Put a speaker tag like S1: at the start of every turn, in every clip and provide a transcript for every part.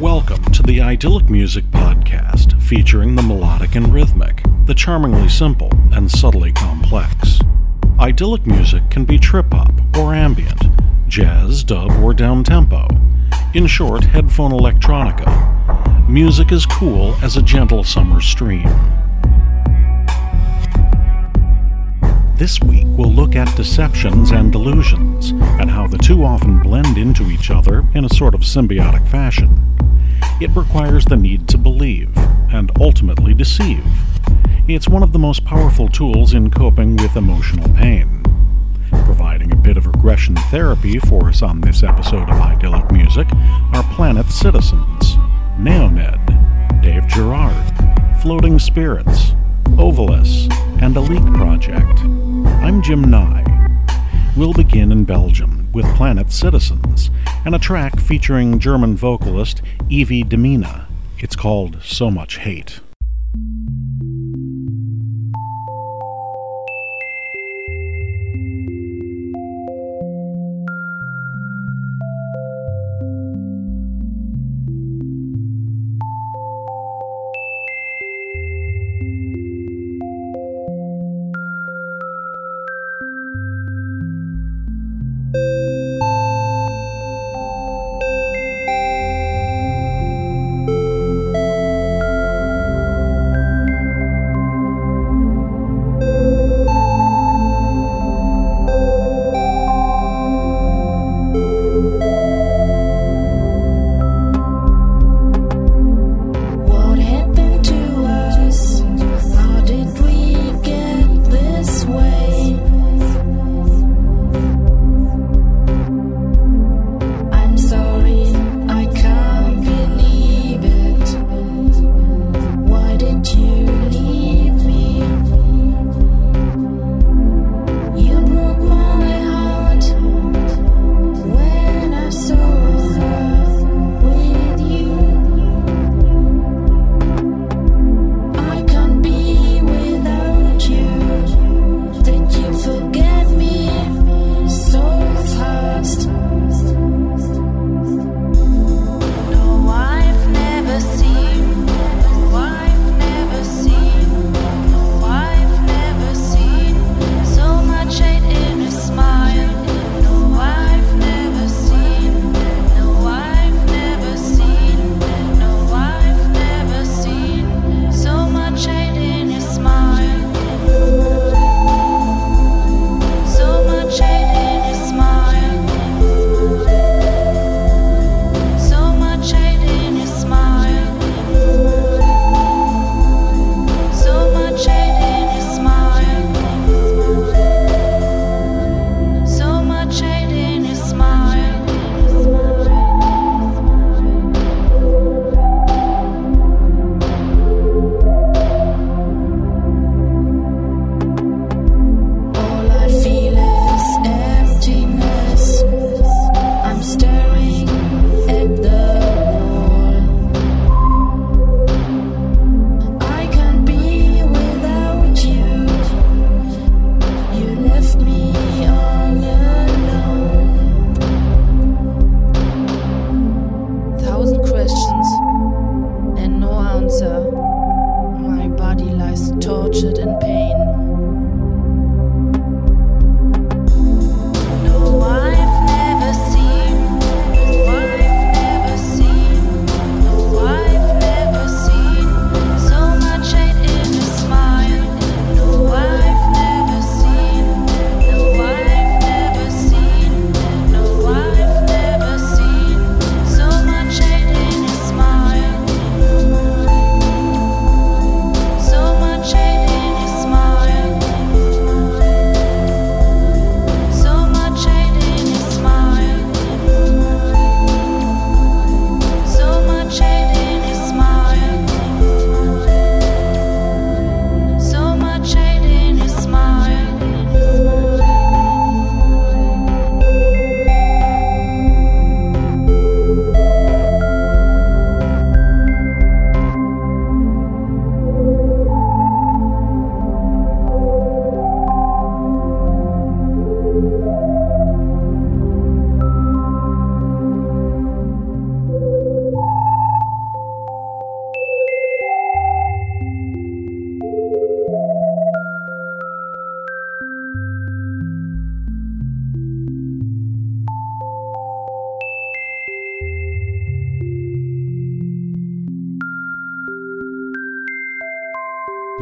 S1: Welcome to the Idyllic Music Podcast, featuring the melodic and rhythmic, the charmingly simple and subtly complex. Idyllic music can be trip hop or ambient, jazz, dub, or down tempo. In short, headphone electronica. Music is cool as a gentle summer stream. This week, we'll look at deceptions and delusions, and how the two often blend into each other in a sort of symbiotic fashion. It requires the need to believe, and ultimately deceive. It's one of the most powerful tools in coping with emotional pain. Providing a bit of regression therapy for us on this episode of Idyllic Music are Planet Citizens, Neoned, Dave Gerard, Floating Spirits, Ovalis, and a Leak Project. I'm Jim Nye. We'll begin in Belgium with Planet Citizens and a track featuring German vocalist Evie Demina. It's called So Much Hate.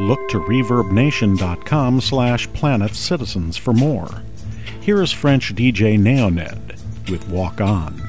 S1: Look to reverbnation.com slash planetcitizens for more. Here is French DJ Neoned with Walk On.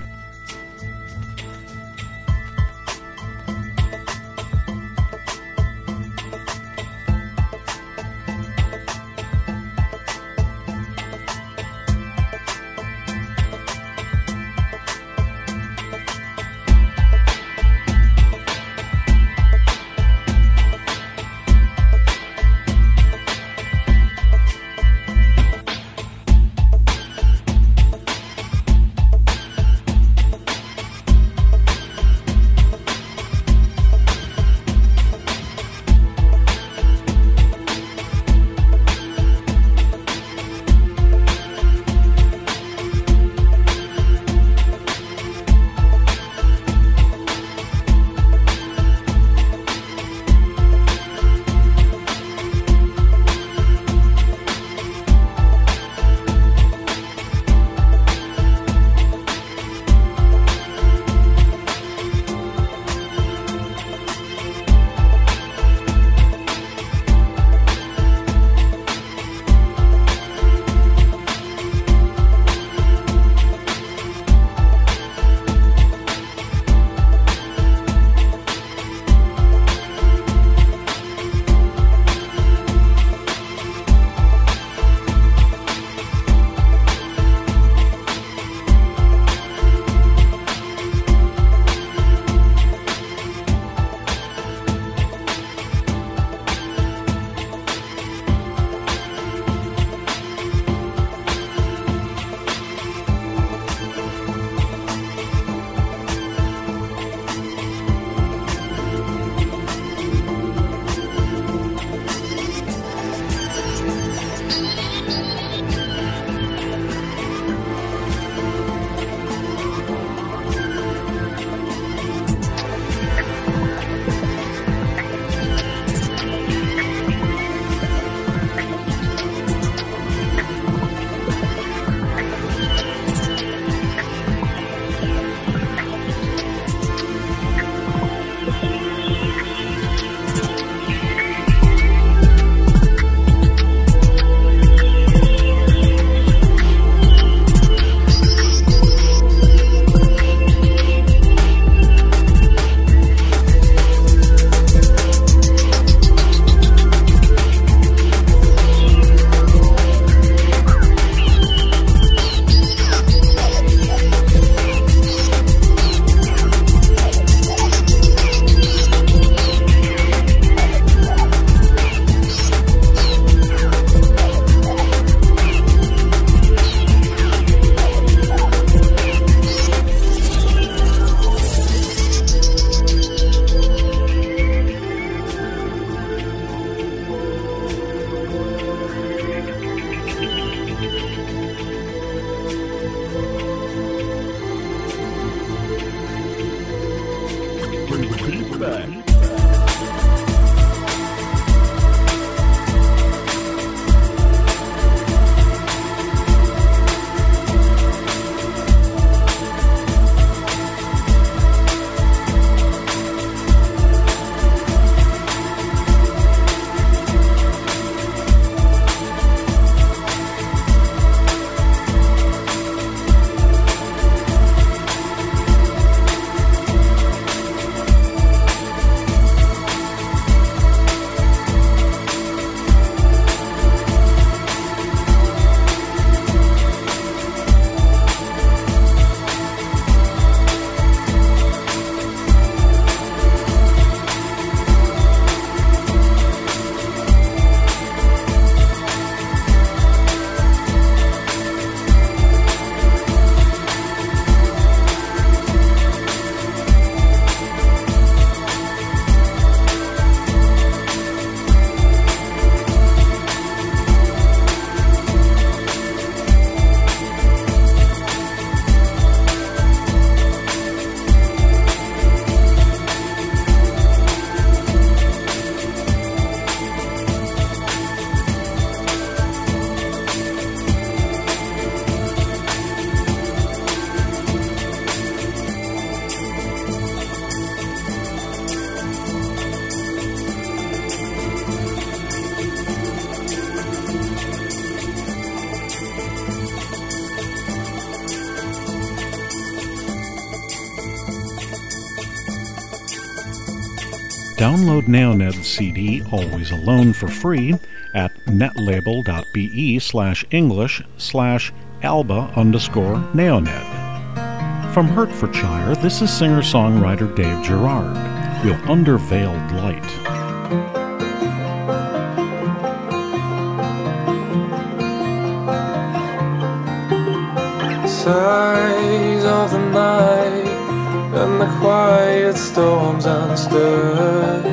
S1: back. Download Neoned's CD Always Alone for free at netlabel.be slash English slash alba underscore neoned. From Hertfordshire, this is singer-songwriter Dave Gerard with Underveiled Light.
S2: Sighs of the night and the quiet storms unstirred,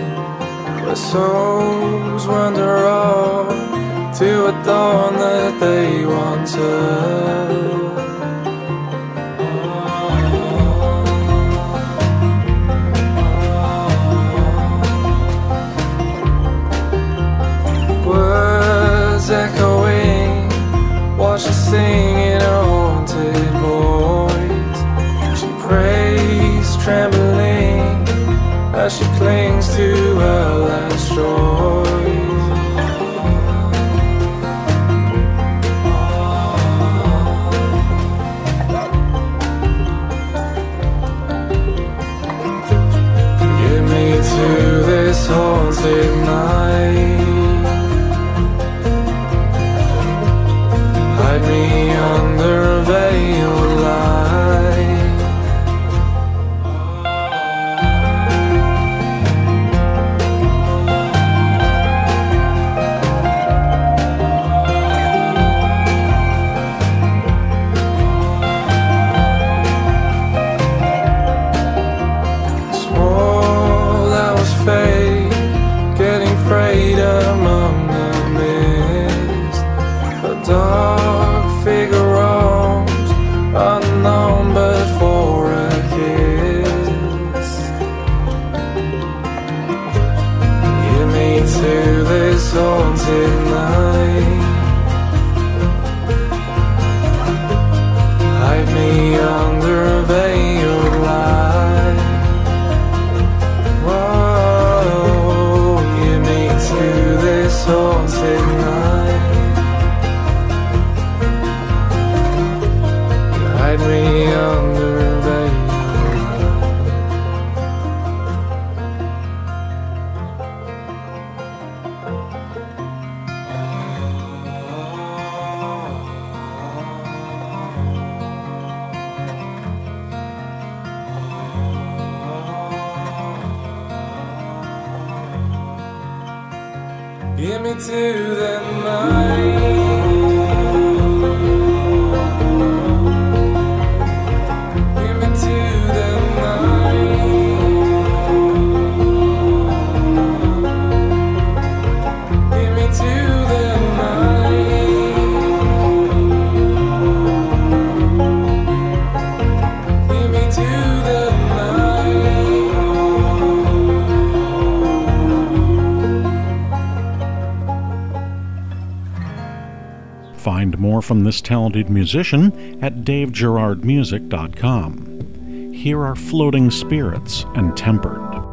S2: where souls wander on to a dawn that they heard. Words echoing, to her last joys. Me to the night.
S1: From this talented musician at davegerardmusic.com. Here are Floating Spirits and Tempered.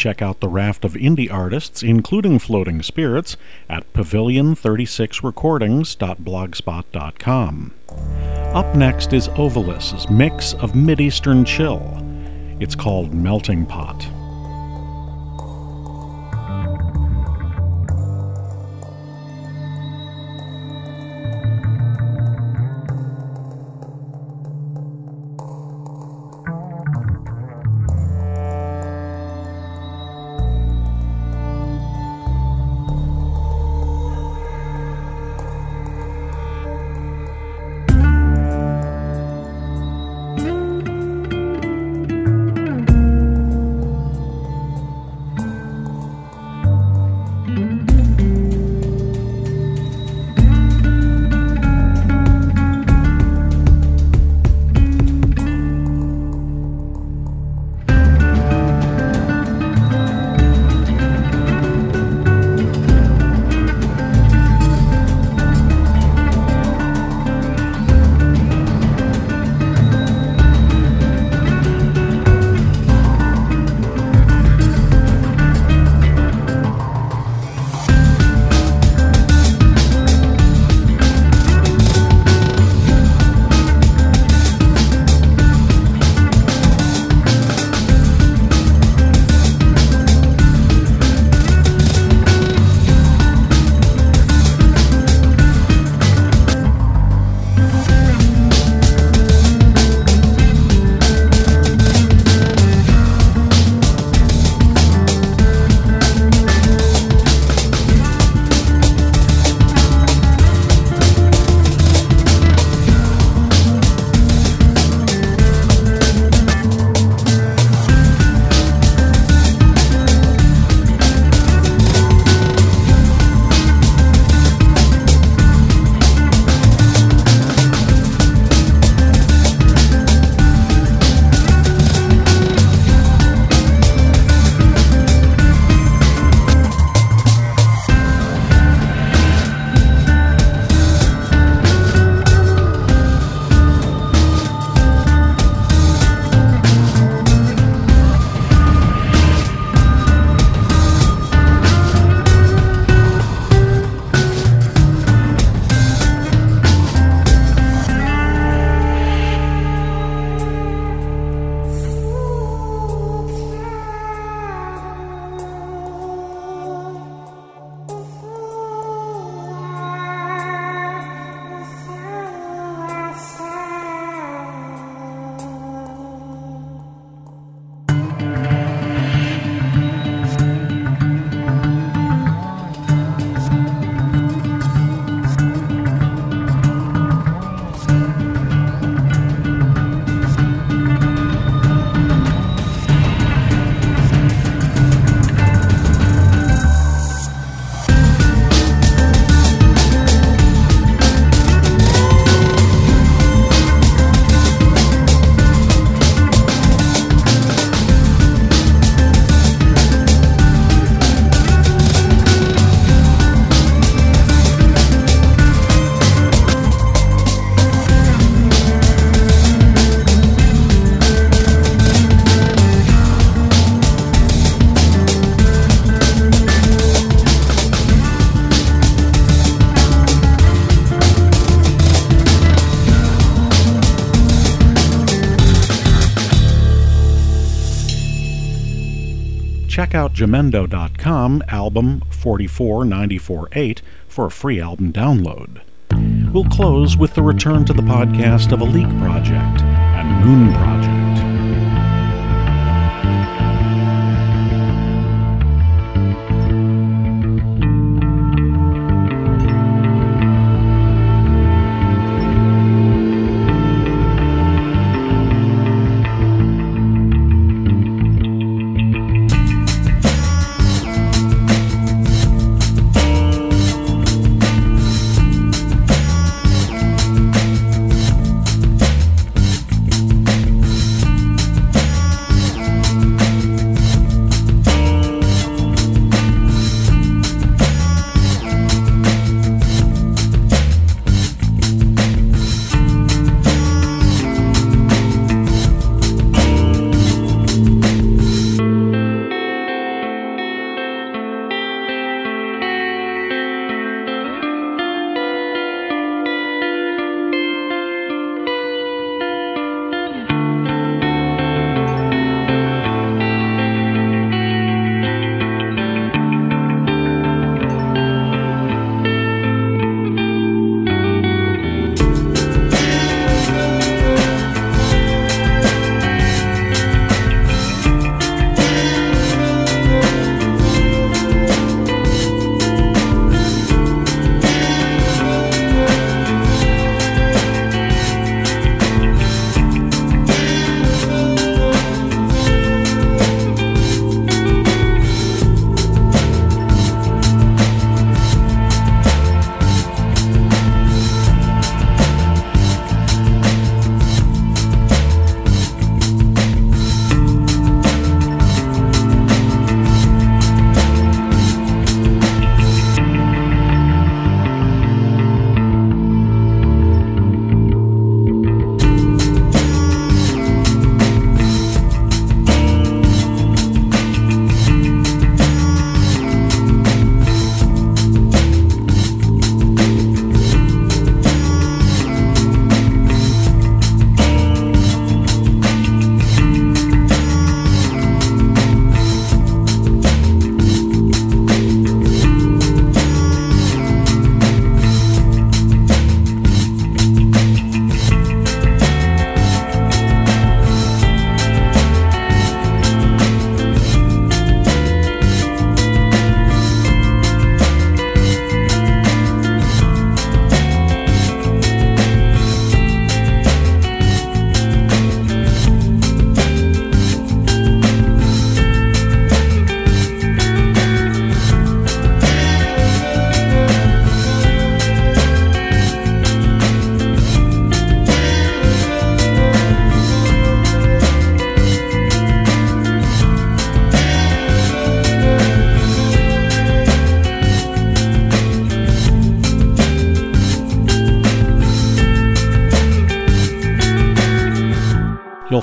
S1: Check out the raft of indie artists, including Floating Spirits, at pavilion36recordings.blogspot.com. Up next is Ovilus' mix of Mideastern chill. It's called Melting Pot. Jamendo.com album 44948 for a free album download. We'll close with the return to the podcast of a Leak Project and Moon Project.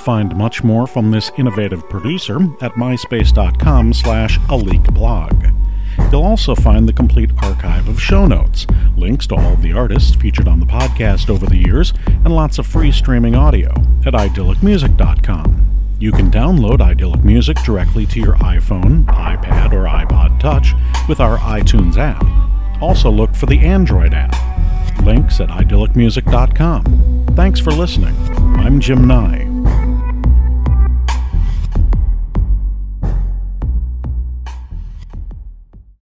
S1: Find much more from this innovative producer at myspace.com slash blog. You'll also find the complete archive of show notes, links to all of the artists featured on the podcast over the years, and lots of free streaming audio at idyllicmusic.com. You can download Idyllic Music directly to your iPhone, iPad, or iPod Touch with our iTunes app. Also look for the Android app. Links at idyllicmusic.com. Thanks for listening. I'm Jim Nye.